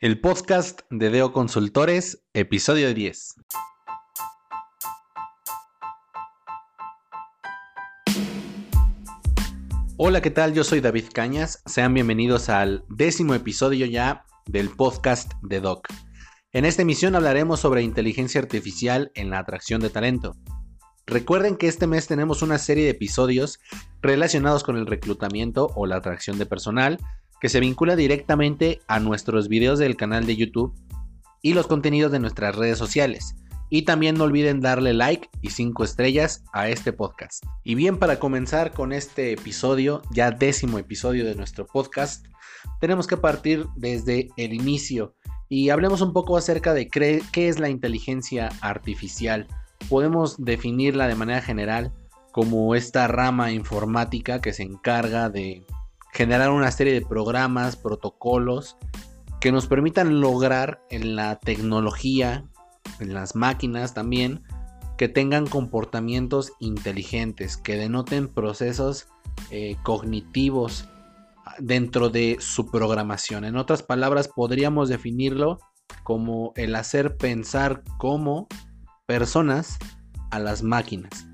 El podcast de Deo Consultores, episodio 10. Hola, ¿qué tal? Yo soy David Cañas. Sean bienvenidos al décimo episodio ya del podcast de Doc. En esta emisión hablaremos sobre inteligencia artificial en la atracción de talento. Recuerden que este mes tenemos una serie de episodios relacionados con el reclutamiento o la atracción de personal, que se vincula directamente a nuestros videos del canal de YouTube y los contenidos de nuestras redes sociales. Y también no olviden darle like y 5 estrellas a este podcast. Y bien, para comenzar con este episodio, ya décimo episodio de nuestro podcast, tenemos que partir desde el inicio y hablemos un poco acerca de qué es la inteligencia artificial. Podemos definirla de manera general como esta rama informática que se encarga de generar una serie de programas, protocolos que nos permitan lograr en la tecnología, en las máquinas también, que tengan comportamientos inteligentes, que denoten procesos eh, cognitivos dentro de su programación. En otras palabras, podríamos definirlo como el hacer pensar como personas a las máquinas.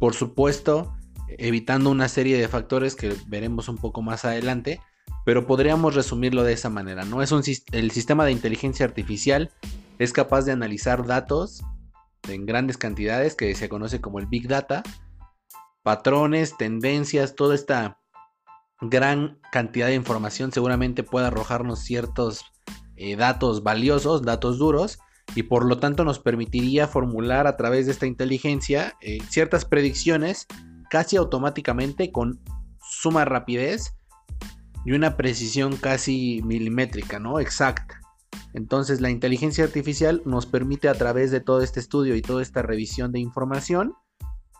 Por supuesto, evitando una serie de factores que veremos un poco más adelante, pero podríamos resumirlo de esa manera, ¿no? Es un, el sistema de inteligencia artificial es capaz de analizar datos en grandes cantidades que se conoce como el Big Data, patrones, tendencias, toda esta gran cantidad de información seguramente puede arrojarnos ciertos eh, datos valiosos, datos duros, y por lo tanto nos permitiría formular a través de esta inteligencia eh, ciertas predicciones casi automáticamente con suma rapidez y una precisión casi milimétrica, ¿no? Exacta. Entonces la inteligencia artificial nos permite a través de todo este estudio y toda esta revisión de información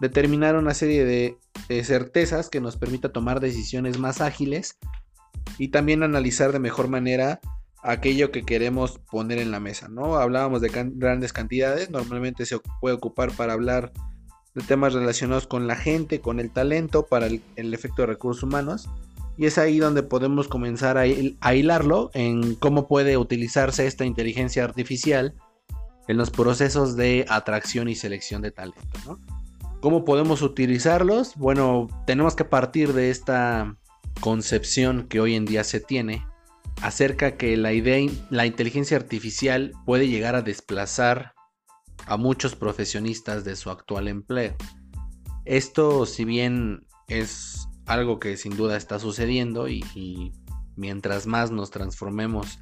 determinar una serie de, certezas que nos permita tomar decisiones más ágiles y también analizar de mejor manera aquello que queremos poner en la mesa, ¿no? Hablábamos de grandes cantidades, normalmente se puede ocupar para hablar de temas relacionados con la gente, con el talento, para el, efecto de recursos humanos. Y es ahí donde podemos comenzar a, a, hilarlo en cómo puede utilizarse esta inteligencia artificial en los procesos de atracción y selección de talento. ¿no? ¿Cómo podemos utilizarlos? Bueno, tenemos que partir de esta concepción que hoy en día se tiene acerca que la idea, la inteligencia artificial puede llegar a desplazar a muchos profesionistas de su actual empleo. Esto, si bien es algo que sin duda está sucediendo y, mientras más nos transformemos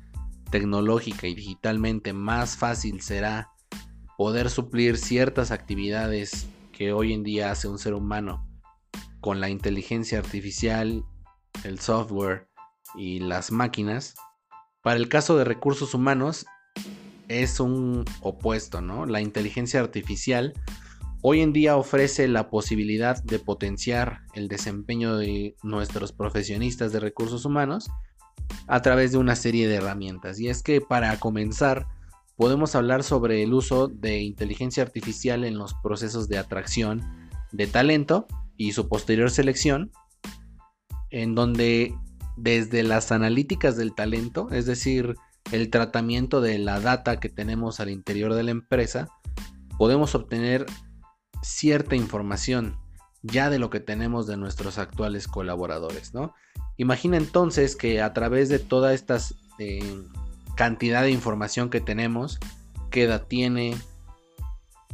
tecnológica y digitalmente, más fácil será poder suplir ciertas actividades que hoy en día hace un ser humano con la inteligencia artificial, el software y las máquinas. Para el caso de recursos humanos, es un opuesto, ¿no? La inteligencia artificial hoy en día ofrece la posibilidad de potenciar el desempeño de nuestros profesionistas de recursos humanos a través de una serie de herramientas. Y es que para comenzar, podemos hablar sobre el uso de inteligencia artificial en los procesos de atracción de talento y su posterior selección, en donde desde las analíticas del talento, es decir, el tratamiento de la data que tenemos al interior de la empresa, podemos obtener cierta información ya de lo que tenemos de nuestros actuales colaboradores, ¿no? Imagina entonces que a través de toda esta eh, cantidad de información que tenemos, qué edad tiene,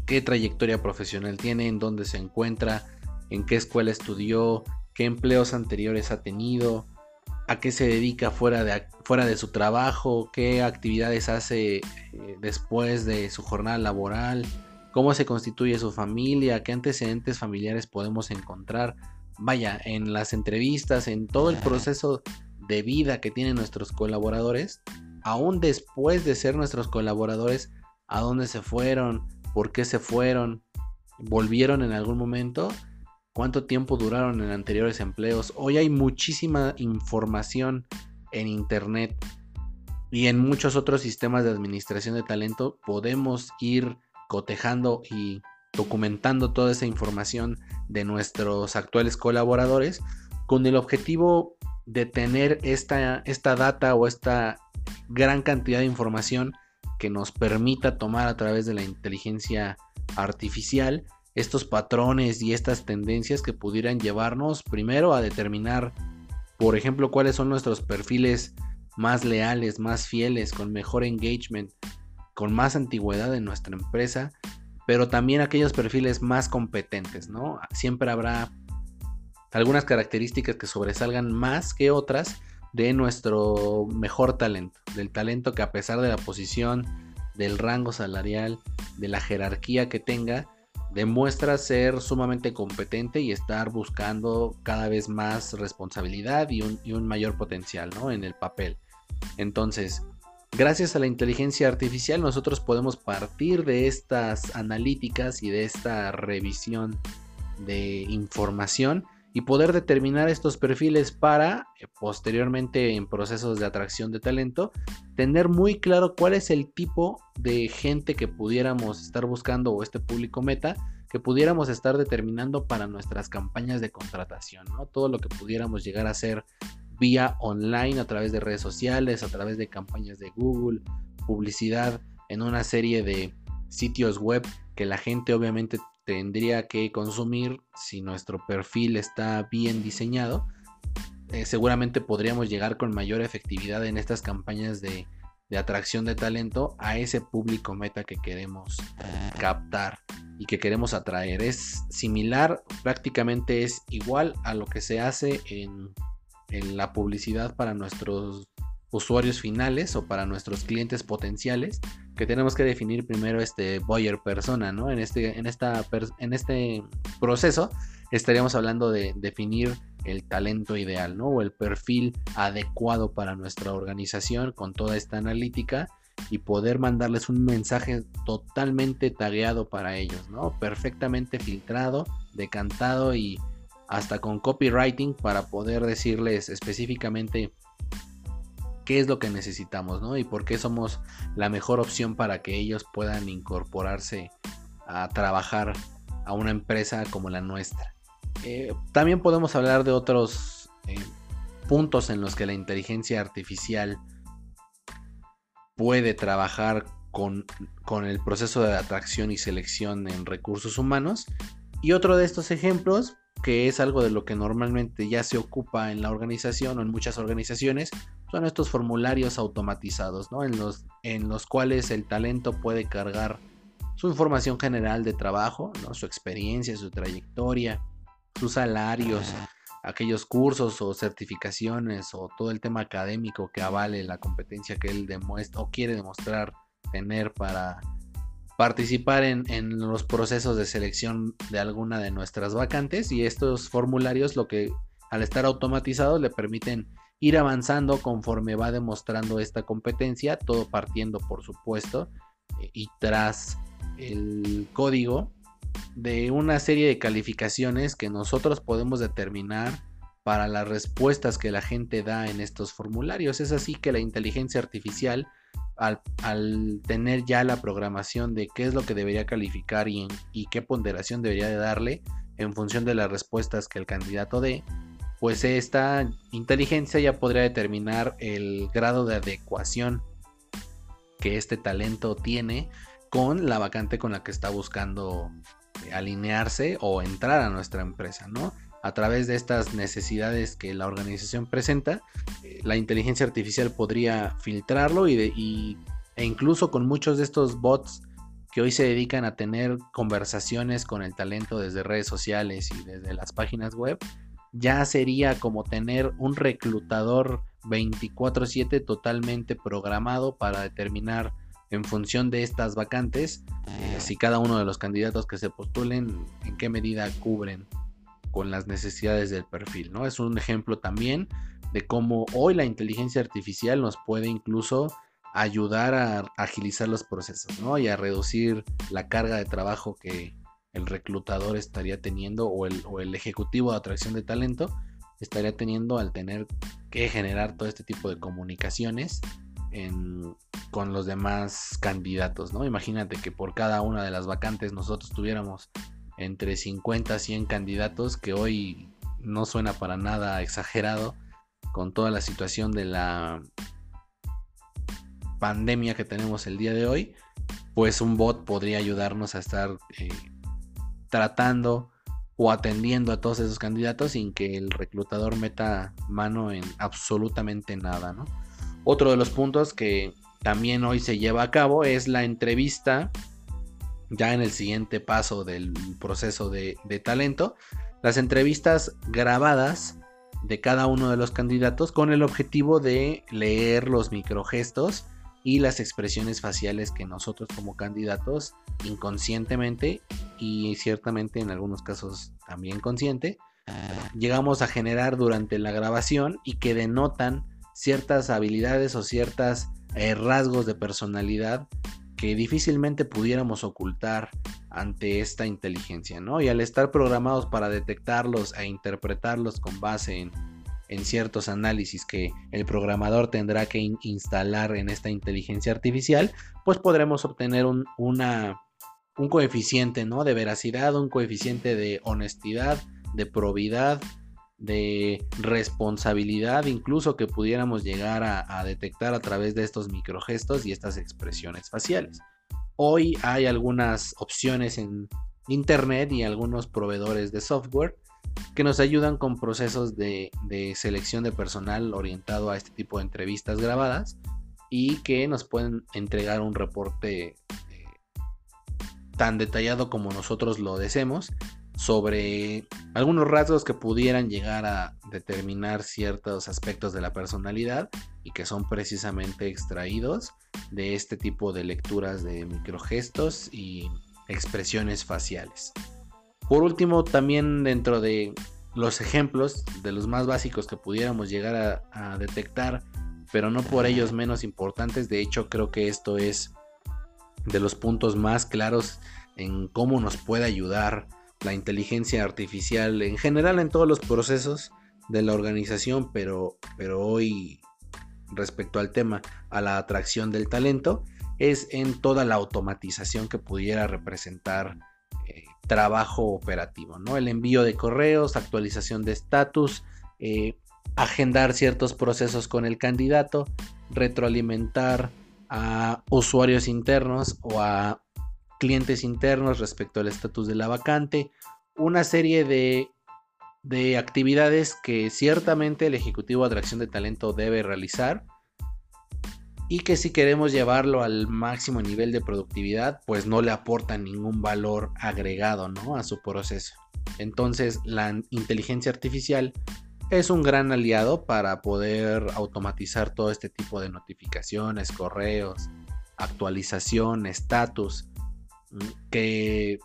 qué trayectoria profesional tiene, en dónde se encuentra, en qué escuela estudió, qué empleos anteriores ha tenido, a qué se dedica fuera de, fuera de su trabajo, qué actividades hace eh, después de su jornada laboral, cómo se constituye su familia, qué antecedentes familiares podemos encontrar. Vaya, en las entrevistas, en todo el proceso de vida que tienen nuestros colaboradores, aún después de ser nuestros colaboradores, a dónde se fueron, por qué se fueron, volvieron en algún momento cuánto tiempo duraron en anteriores empleos. Hoy hay muchísima información en Internet y en muchos otros sistemas de administración de talento podemos ir cotejando y documentando toda esa información de nuestros actuales colaboradores con el objetivo de tener esta, esta data o esta gran cantidad de información que nos permita tomar a través de la inteligencia artificial estos patrones y estas tendencias que pudieran llevarnos primero a determinar, por ejemplo, cuáles son nuestros perfiles más leales, más fieles, con mejor engagement, con más antigüedad en nuestra empresa, pero también aquellos perfiles más competentes, ¿no? Siempre habrá algunas características que sobresalgan más que otras de nuestro mejor talento, del talento que a pesar de la posición, del rango salarial, de la jerarquía que tenga, demuestra ser sumamente competente y estar buscando cada vez más responsabilidad y un, mayor potencial ¿no? en el papel. Entonces, gracias a la inteligencia artificial nosotros podemos partir de estas analíticas y de esta revisión de información y poder determinar estos perfiles para eh, posteriormente en procesos de atracción de talento tener muy claro cuál es el tipo de gente que pudiéramos estar buscando o este público meta que pudiéramos estar determinando para nuestras campañas de contratación, ¿no? Todo lo que pudiéramos llegar a hacer vía online a través de redes sociales, a través de campañas de Google, publicidad en una serie de sitios web que la gente obviamente tendría que consumir si nuestro perfil está bien diseñado. Eh, seguramente podríamos llegar con mayor efectividad en estas campañas de, atracción de talento a ese público meta que queremos captar y que queremos atraer. Es similar, prácticamente es igual a lo que se hace en la publicidad para nuestros usuarios finales o para nuestros clientes potenciales que tenemos que definir primero este buyer persona, ¿no? En este, en esta, en este proceso estaríamos hablando de definir el talento ideal, ¿no? O el perfil adecuado para nuestra organización con toda esta analítica y poder mandarles un mensaje totalmente tagueado para ellos, ¿no? Perfectamente filtrado, decantado y hasta con copywriting para poder decirles específicamente qué es lo que necesitamos, ¿no? Y por qué somos la mejor opción para que ellos puedan incorporarse a trabajar a una empresa como la nuestra. Eh, también podemos hablar de otros eh, puntos en los que la inteligencia artificial puede trabajar con, con, el proceso de atracción y selección en recursos humanos. Y otro de estos ejemplos, que es algo de lo que normalmente ya se ocupa en la organización o en muchas organizaciones, son estos formularios automatizados, ¿no? En los, en los cuales el talento puede cargar su información general de trabajo, ¿no? Su experiencia, su trayectoria, sus salarios, aquellos cursos o certificaciones o todo el tema académico que avale la competencia que él demuestra o quiere demostrar tener para participar en, en, los procesos de selección de alguna de nuestras vacantes y estos formularios lo que al estar automatizados le permiten ir avanzando conforme va demostrando esta competencia, todo partiendo por supuesto eh, y tras el código de una serie de calificaciones que nosotros podemos determinar para las respuestas que la gente da en estos formularios. Es así que la inteligencia artificial, al, tener ya la programación de qué es lo que debería calificar y, y qué ponderación debería de darle en función de las respuestas que el candidato dé, pues esta inteligencia ya podría determinar el grado de adecuación que este talento tiene con la vacante con la que está buscando alinearse o entrar a nuestra empresa, ¿no? A través de estas necesidades que la organización presenta, eh, la inteligencia artificial podría filtrarlo y, e incluso con muchos de estos bots que hoy se dedican a tener conversaciones con el talento desde redes sociales y desde las páginas web, ya sería como tener un reclutador 24/7 totalmente programado para determinar en función de estas vacantes eh, si cada uno de los candidatos que se postulen en qué medida cubren con las necesidades del perfil, ¿no? Es un ejemplo también de cómo hoy la inteligencia artificial nos puede incluso ayudar a agilizar los procesos, ¿no? Y a reducir la carga de trabajo que, el reclutador estaría teniendo o el, ejecutivo de atracción de talento estaría teniendo al tener que generar todo este tipo de comunicaciones con los demás candidatos, ¿no? Imagínate que por cada una de las vacantes nosotros tuviéramos entre 50 a 100 candidatos, que hoy no suena para nada exagerado con toda la situación de la pandemia que tenemos el día de hoy, pues un bot podría ayudarnos a estar eh, tratando o atendiendo a todos esos candidatos sin que el reclutador meta mano en absolutamente nada, ¿no? Otro de los puntos que también hoy se lleva a cabo es la entrevista, ya en el siguiente paso del proceso de, de talento, las entrevistas grabadas de cada uno de los candidatos con el objetivo de leer los microgestos y las expresiones faciales que nosotros como candidatos inconscientemente y ciertamente en algunos casos también consciente llegamos a generar durante la grabación y que denotan ciertas habilidades o ciertos eh, rasgos de personalidad que difícilmente pudiéramos ocultar ante esta inteligencia, ¿no? Y al estar programados para detectarlos e interpretarlos con base en en ciertos análisis que el programador tendrá que instalar en esta inteligencia artificial, pues podremos obtener un, coeficiente ¿no? de veracidad, un coeficiente de honestidad, de probidad, de responsabilidad, incluso que pudiéramos llegar a detectar a través de estos microgestos y estas expresiones faciales. Hoy hay algunas opciones en Internet y algunos proveedores de software que nos ayudan con procesos de, selección de personal orientado a este tipo de entrevistas grabadas y que nos pueden entregar un reporte eh, tan detallado como nosotros lo deseemos sobre algunos rasgos que pudieran llegar a determinar ciertos aspectos de la personalidad y que son precisamente extraídos de este tipo de lecturas de microgestos y expresiones faciales. Por último, también dentro de los ejemplos, de los más básicos que pudiéramos llegar a, detectar, pero no por ellos menos importantes, de hecho creo que esto es de los puntos más claros en cómo nos puede ayudar la inteligencia artificial en general en todos los procesos de la organización, pero, pero hoy respecto al tema, a la atracción del talento, es en toda la automatización que pudiera representar trabajo operativo, ¿no? El envío de correos, actualización de estatus, eh, agendar ciertos procesos con el candidato, retroalimentar a usuarios internos o a clientes internos respecto al estatus de la vacante, una serie de, de actividades que ciertamente el Ejecutivo de Atracción de Talento debe realizar y que si queremos llevarlo al máximo nivel de productividad, pues no le aporta ningún valor agregado ¿no? a su proceso. Entonces la inteligencia artificial es un gran aliado para poder automatizar todo este tipo de notificaciones, correos, actualización, estatus, que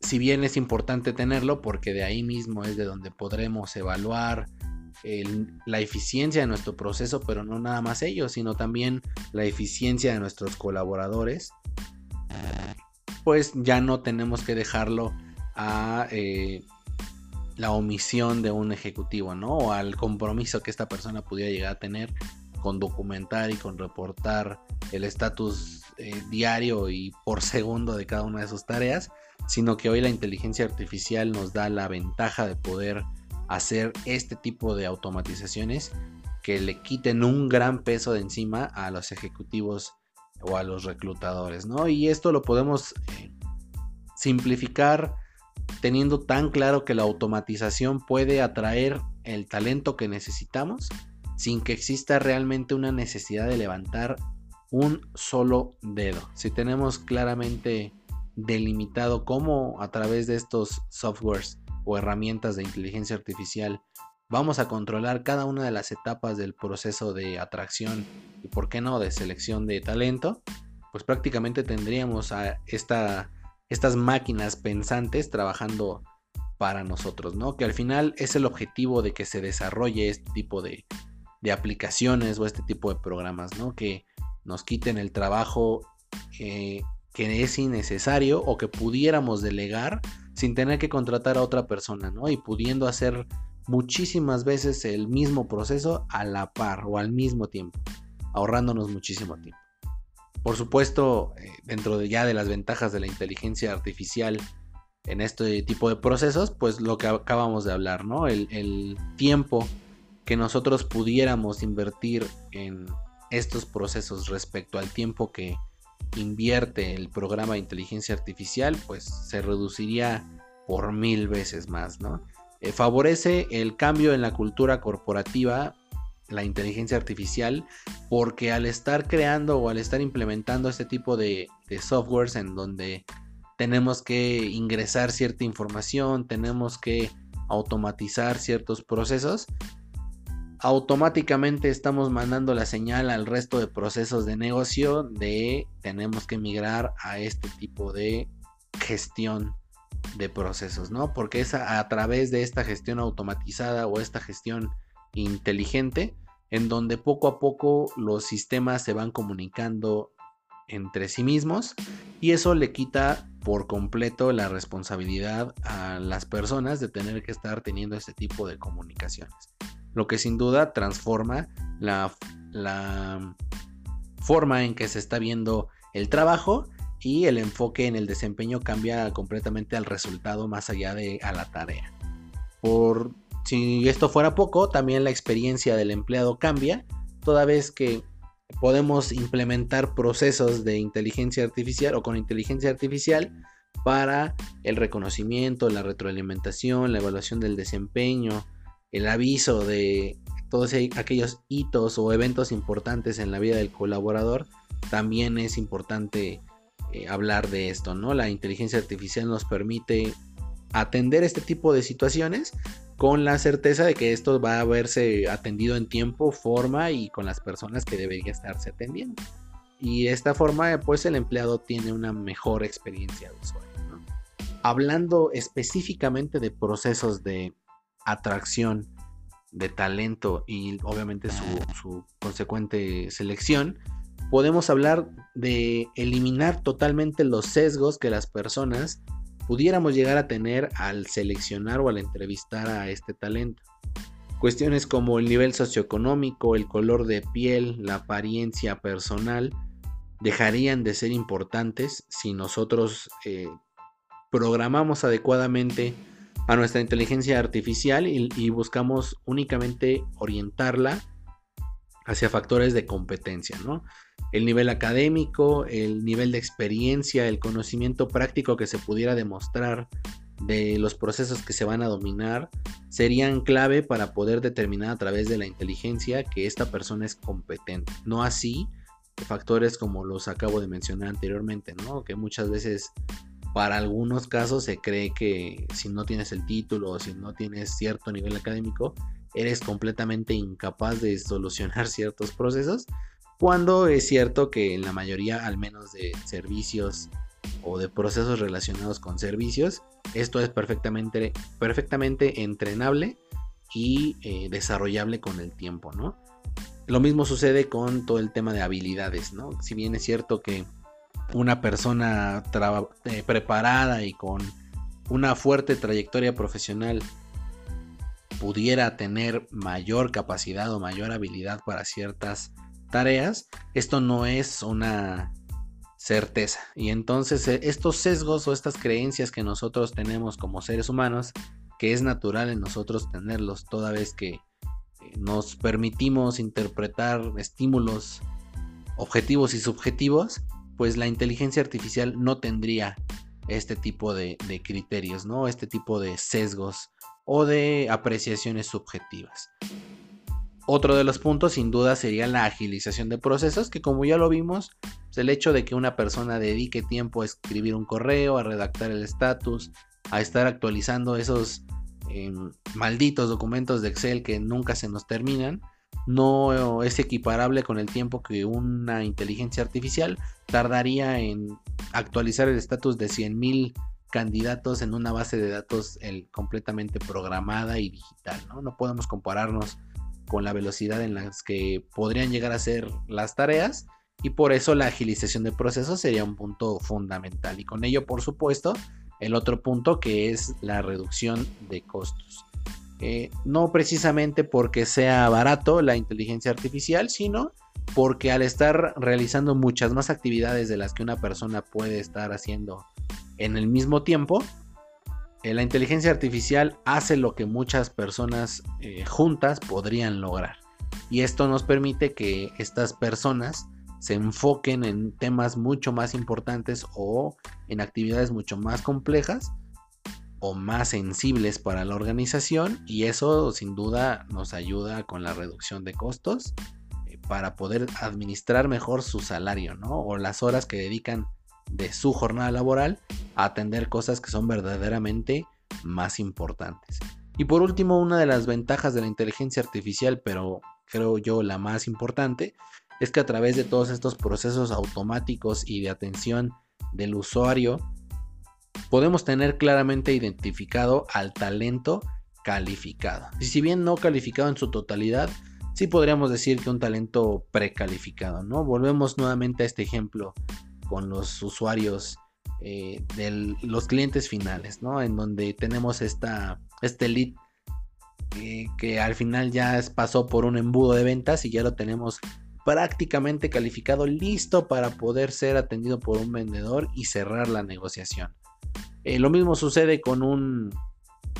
si bien es importante tenerlo porque de ahí mismo es de donde podremos evaluar la eficiencia de nuestro proceso, pero no nada más ellos, sino también la eficiencia de nuestros colaboradores, pues ya no tenemos que dejarlo a eh, la omisión de un ejecutivo, ¿no? O al compromiso que esta persona pudiera llegar a tener con documentar y con reportar el estatus eh, diario y por segundo de cada una de sus tareas, sino que hoy la inteligencia artificial nos da la ventaja de poder hacer este tipo de automatizaciones que le quiten un gran peso de encima a los ejecutivos o a los reclutadores, ¿no? Y esto lo podemos eh, simplificar teniendo tan claro que la automatización puede atraer el talento que necesitamos sin que exista realmente una necesidad de levantar un solo dedo. Si tenemos claramente delimitado cómo a través de estos softwares o herramientas de inteligencia artificial vamos a controlar cada una de las etapas del proceso de atracción y por qué no de selección de talento, pues prácticamente tendríamos a esta, estas máquinas pensantes trabajando para nosotros, ¿no? Que al final es el objetivo de que se desarrolle este tipo de, de aplicaciones o este tipo de programas, ¿no? Que nos quiten el trabajo eh, que es innecesario o que pudiéramos delegar sin tener que contratar a otra persona, ¿no? Y pudiendo hacer muchísimas veces el mismo proceso a la par o al mismo tiempo, ahorrándonos muchísimo tiempo. Por supuesto, eh, dentro de ya de las ventajas de la inteligencia artificial en este tipo de procesos, pues lo que acabamos de hablar, ¿no? El, tiempo que nosotros pudiéramos invertir en, estos procesos respecto al tiempo que invierte el programa de inteligencia artificial, pues se reduciría por mil veces más, ¿no? Eh, favorece el cambio en la cultura corporativa, la inteligencia artificial, porque al estar creando o al estar implementando este tipo de, de softwares en donde tenemos que ingresar cierta información, tenemos que automatizar ciertos procesos, automáticamente estamos mandando la señal al resto de procesos de negocio de tenemos que migrar a este tipo de gestión de procesos, ¿no? Porque es a, través de esta gestión automatizada o esta gestión inteligente en donde poco a poco los sistemas se van comunicando entre sí mismos y eso le quita por completo la responsabilidad a las personas de tener que estar teniendo este tipo de comunicaciones. Lo que sin duda transforma la, la forma en que se está viendo el trabajo y el enfoque en el desempeño cambia completamente al resultado más allá de a la tarea. Por si esto fuera poco, también la experiencia del empleado cambia, toda vez que podemos implementar procesos de inteligencia artificial o con inteligencia artificial para el reconocimiento, la retroalimentación, la evaluación del desempeño, el aviso de todos aquellos hitos o eventos importantes en la vida del colaborador, también es importante eh, hablar de esto, ¿no? La inteligencia artificial nos permite atender este tipo de situaciones con la certeza de que esto va a verse atendido en tiempo, forma y con las personas que debería estarse atendiendo. Y de esta forma, pues el empleado tiene una mejor experiencia de usuario. Hablando específicamente de procesos de atracción de talento y obviamente su, su consecuente selección, podemos hablar de eliminar totalmente los sesgos que las personas pudiéramos llegar a tener al seleccionar o al entrevistar a este talento. Cuestiones como el nivel socioeconómico, el color de piel, la apariencia personal, dejarían de ser importantes si nosotros eh, programamos adecuadamente a nuestra inteligencia artificial y buscamos únicamente orientarla hacia factores de competencia, ¿no? El nivel académico, el nivel de experiencia, el conocimiento práctico que se pudiera demostrar de los procesos que se van a dominar serían clave para poder determinar a través de la inteligencia que esta persona es competente. No así factores como los acabo de mencionar anteriormente, ¿no? Que muchas veces para algunos casos se cree que si no tienes el título o si no tienes cierto nivel académico, eres completamente incapaz de solucionar ciertos procesos, cuando es cierto que en la mayoría al menos de servicios o de procesos relacionados con servicios, esto es perfectamente, perfectamente entrenable y eh, desarrollable con el tiempo, ¿no? Lo mismo sucede con todo el tema de habilidades, ¿no? Si bien es cierto que una persona eh, preparada y con una fuerte trayectoria profesional pudiera tener mayor capacidad o mayor habilidad para ciertas tareas, esto no es una certeza. Y entonces eh, estos sesgos o estas creencias que nosotros tenemos como seres humanos, que es natural en nosotros tenerlos toda vez que eh, nos permitimos interpretar estímulos objetivos y subjetivos, pues la inteligencia artificial no tendría este tipo de, criterios, ¿no? Este tipo de sesgos o de apreciaciones subjetivas. Otro de los puntos sin duda sería la agilización de procesos, que como ya lo vimos, pues, el hecho de que una persona dedique tiempo a escribir un correo, a redactar el estatus, a estar actualizando esos em, malditos documentos de Excel que nunca se nos terminan, no es equiparable con el tiempo que una inteligencia artificial tardaría en actualizar el estatus de 100.000 candidatos en una base de datos completamente programada y digital. ¿no? podemos compararnos con la velocidad en las que podrían llegar a ser las tareas y por eso la agilización de procesos sería un punto fundamental y con ello por supuesto el otro punto que es la reducción de costos. Eh, no precisamente porque sea barato la inteligencia artificial, sino porque al estar realizando muchas más actividades de las que una persona puede estar haciendo en el mismo tiempo, eh, la inteligencia artificial hace lo que muchas personas eh, juntas podrían lograr. Y esto nos permite que estas personas se enfoquen en temas mucho más importantes o en actividades mucho más complejas o más sensibles para la organización y eso sin duda nos ayuda con la reducción de costos eh, para poder administrar mejor su salario, ¿no? O las horas que dedican de su jornada laboral a atender cosas que son verdaderamente más importantes. Y por último, una de las ventajas de la inteligencia artificial, pero creo yo la más importante, es que a través de todos estos procesos automáticos y de atención del usuario, podemos tener claramente identificado al talento calificado. Y si bien no calificado en su totalidad, sí podríamos decir que un talento precalificado, ¿no? Volvemos nuevamente a este ejemplo con los usuarios eh, de los clientes finales, ¿no? En donde tenemos esta, este lead eh, que al final ya pasó por un embudo de ventas y ya lo tenemos prácticamente calificado, listo para poder ser atendido por un vendedor y cerrar la negociación. Eh, lo mismo sucede con un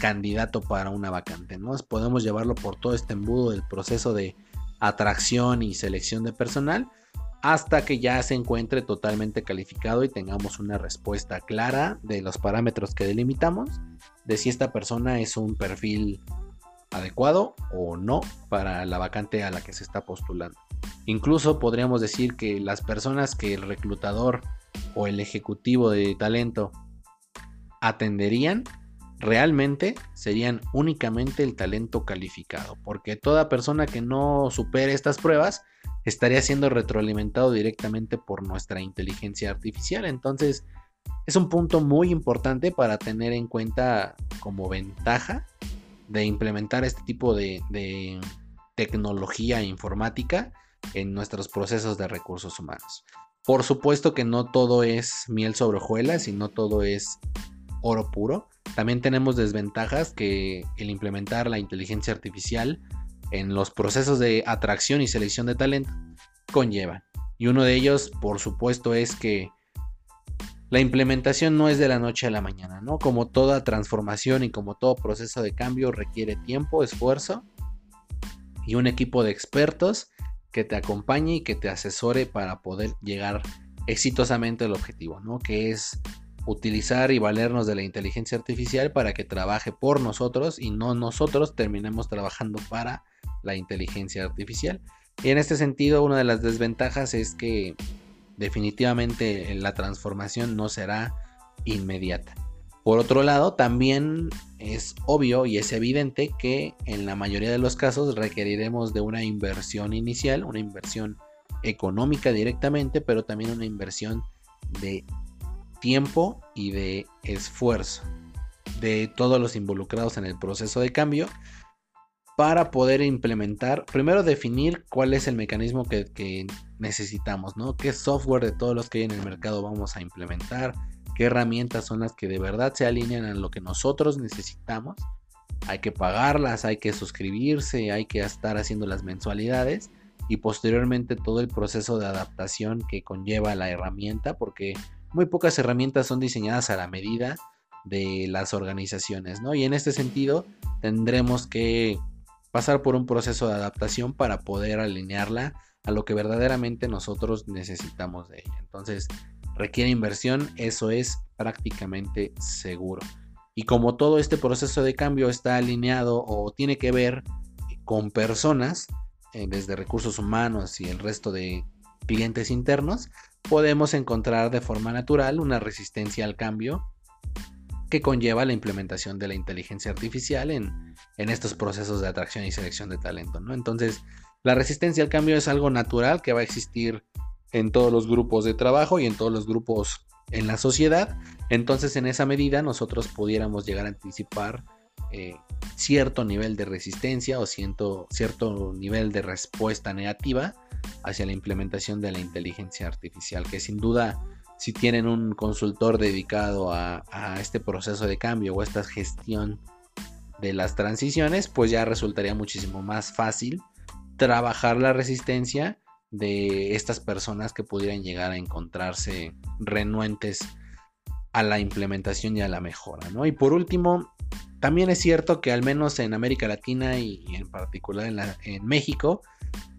candidato para una vacante, ¿no? Podemos llevarlo por todo este embudo del proceso de atracción y selección de personal hasta que ya se encuentre totalmente calificado y tengamos una respuesta clara de los parámetros que delimitamos, de si esta persona es un perfil adecuado o no para la vacante a la que se está postulando. Incluso podríamos decir que las personas que el reclutador o el ejecutivo de talento atenderían realmente serían únicamente el talento calificado, porque toda persona que no supere estas pruebas estaría siendo retroalimentado directamente por nuestra inteligencia artificial. Entonces, es un punto muy importante para tener en cuenta como ventaja de implementar este tipo de, tecnología informática en nuestros procesos de recursos humanos. Por supuesto que no todo es miel sobre hojuelas y no todo es oro puro. También tenemos desventajas que el implementar la inteligencia artificial en los procesos de atracción y selección de talento conllevan. Y uno de ellos, por supuesto, es que la implementación no es de la noche a la mañana, ¿no? Como toda transformación y como todo proceso de cambio requiere tiempo, esfuerzo y un equipo de expertos que te acompañe y que te asesore para poder llegar exitosamente al objetivo, ¿no? Que es utilizar y valernos de la inteligencia artificial para que trabaje por nosotros y no nosotros terminemos trabajando para la inteligencia artificial. Y en este sentido, una de las desventajas es que definitivamente la transformación no será inmediata. Por otro lado, también es obvio y es evidente que en la mayoría de los casos requeriremos de una inversión inicial, una inversión económica directamente, pero también una inversión de tiempo y de esfuerzo de todos los involucrados en el proceso de cambio para poder implementar, primero definir cuál es el mecanismo que, necesitamos, ¿no? ¿Qué software de todos los que hay en el mercado vamos a implementar? ¿Qué herramientas son las que de verdad se alinean a lo que nosotros necesitamos? Hay que pagarlas, hay que suscribirse, hay que estar haciendo las mensualidades y posteriormente todo el proceso de adaptación que conlleva la herramienta, porque muy pocas herramientas son diseñadas a la medida de las organizaciones, ¿no? Y en este sentido tendremos que pasar por un proceso de adaptación para poder alinearla a lo que verdaderamente nosotros necesitamos de ella. Entonces, requiere inversión, eso es prácticamente seguro. Y como todo este proceso de cambio está alineado o tiene que ver con personas, eh, desde recursos humanos y el resto de clientes internos, podemos encontrar de forma natural una resistencia al cambio que conlleva la implementación de la inteligencia artificial en, estos procesos de atracción y selección de talento. ¿no? Entonces, la resistencia al cambio es algo natural que va a existir en todos los grupos de trabajo y en todos los grupos en la sociedad. Entonces, en esa medida, nosotros pudiéramos llegar a anticipar eh, cierto nivel de resistencia o cierto, nivel de respuesta negativa hacia la implementación de la inteligencia artificial, que sin duda si tienen un consultor dedicado a, este proceso de cambio o a esta gestión de las transiciones, pues ya resultaría muchísimo más fácil trabajar la resistencia de estas personas que pudieran llegar a encontrarse renuentes a la implementación y a la mejora. ¿no? Y por último, también es cierto que al menos en América Latina y, en particular en, México,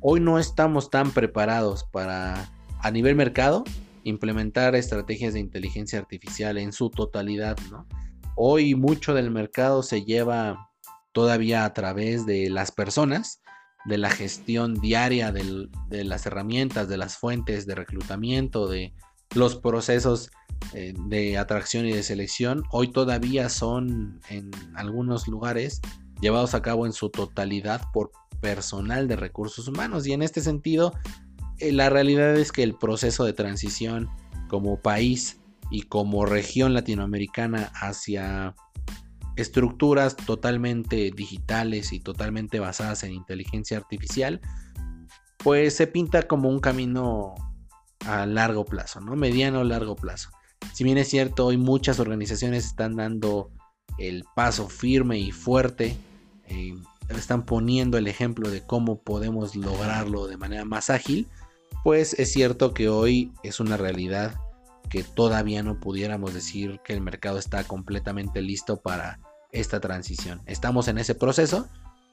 hoy no estamos tan preparados para, a nivel mercado, implementar estrategias de inteligencia artificial en su totalidad, ¿no? Hoy mucho del mercado se lleva todavía a través de las personas, de la gestión diaria de las herramientas, de las fuentes de reclutamiento, de los procesos eh, de atracción y de selección, hoy todavía son en algunos lugares llevados a cabo en su totalidad por personal de recursos humanos. Y en este sentido, eh, la realidad es que el proceso de transición como país y como región latinoamericana hacia estructuras totalmente digitales y totalmente basadas en inteligencia artificial, pues se pinta como un camino a largo plazo, ¿no? Mediano o largo plazo. Si bien es cierto, hoy muchas organizaciones están dando el paso firme y fuerte, eh, están poniendo el ejemplo de cómo podemos lograrlo de manera más ágil, pues es cierto que hoy es una realidad que todavía no pudiéramos decir que el mercado está completamente listo para esta transición. Estamos en ese proceso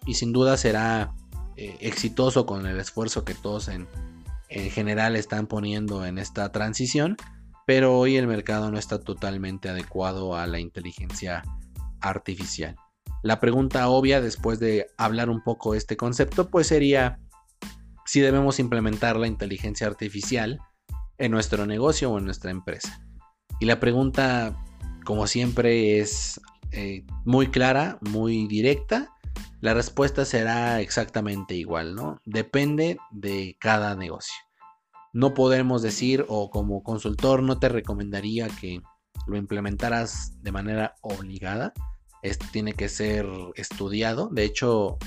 y sin duda será eh, exitoso con el esfuerzo que todos en, en general están poniendo en esta transición, pero hoy el mercado no está totalmente adecuado a la inteligencia artificial. La pregunta obvia después de hablar un poco este concepto pues sería si debemos implementar la inteligencia artificial en nuestro negocio o en nuestra empresa. Y la pregunta, como siempre, es eh, muy clara, muy directa. La respuesta será exactamente igual, ¿no? Depende de cada negocio. No podemos decir, o como consultor no te recomendaría que lo implementaras de manera obligada. Esto tiene que ser estudiado. De hecho,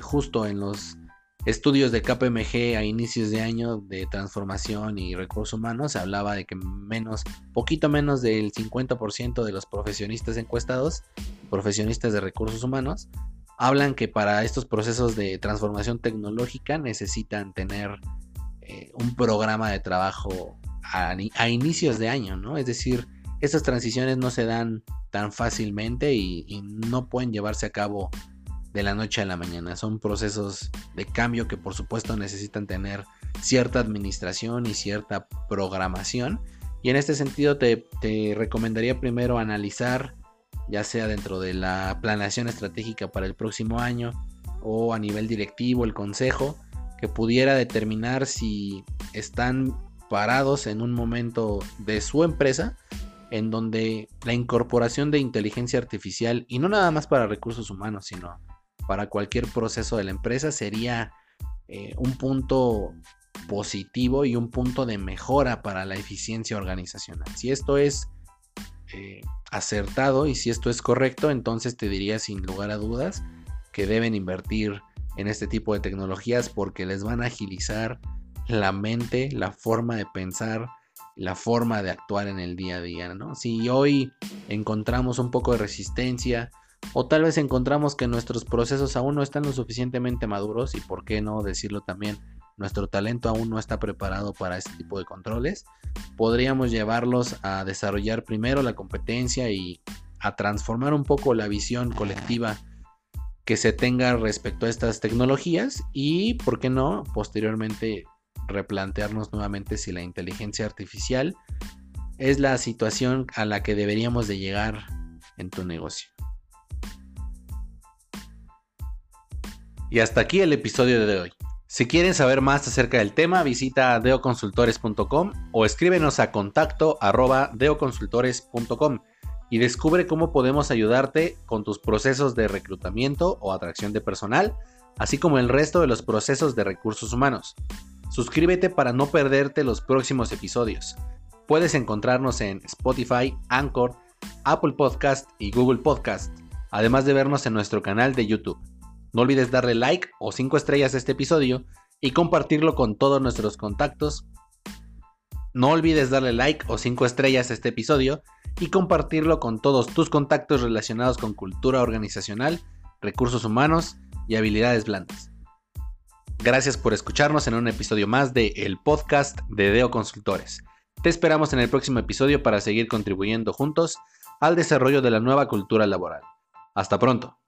justo en los estudios de KPMG a inicios de año de transformación y recursos humanos se hablaba de que menos, poquito menos del 50% de los profesionistas encuestados, profesionistas de recursos humanos, hablan que para estos procesos de transformación tecnológica necesitan tener eh, un programa de trabajo a, inicios de año, ¿no? Es decir, estas transiciones no se dan tan fácilmente y no pueden llevarse a cabo de la noche a la mañana. Son procesos de cambio que por supuesto necesitan tener cierta administración y cierta programación. Y en este sentido te, recomendaría primero analizar, ya sea dentro de la planeación estratégica para el próximo año o a nivel directivo, el consejo, que pudiera determinar si están parados en un momento de su empresa en donde la incorporación de inteligencia artificial, y no nada más para recursos humanos, sino para cualquier proceso de la empresa sería eh, un punto positivo y un punto de mejora para la eficiencia organizacional. Si esto es eh, acertado y si esto es correcto, entonces te diría sin lugar a dudas que deben invertir en este tipo de tecnologías porque les van a agilizar la mente, la forma de pensar, la forma de actuar en el día a día. ¿no? Si hoy encontramos un poco de resistencia, o tal vez encontramos que nuestros procesos aún no están lo suficientemente maduros y por qué no decirlo también, nuestro talento aún no está preparado para este tipo de controles, podríamos llevarlos a desarrollar primero la competencia y a transformar un poco la visión colectiva que se tenga respecto a estas tecnologías y, por qué no, posteriormente replantearnos nuevamente si la inteligencia artificial es la situación a la que deberíamos de llegar en tu negocio. Y hasta aquí el episodio de hoy. Si quieren saber más acerca del tema, visita deoconsultores.com o escríbenos a contacto arroba deoconsultores.com y descubre cómo podemos ayudarte con tus procesos de reclutamiento o atracción de personal, así como el resto de los procesos de recursos humanos. Suscríbete para no perderte los próximos episodios. Puedes encontrarnos en Spotify, Anchor, Apple Podcast y Google Podcast, además de vernos en nuestro canal de YouTube. No olvides darle like o 5 estrellas a este episodio y compartirlo con todos nuestros contactos. No olvides darle like o 5 estrellas a este episodio y compartirlo con todos tus contactos relacionados con cultura organizacional, recursos humanos y habilidades blandas. Gracias por escucharnos en un episodio más de el podcast de Deo Consultores. Te esperamos en el próximo episodio para seguir contribuyendo juntos al desarrollo de la nueva cultura laboral. Hasta pronto.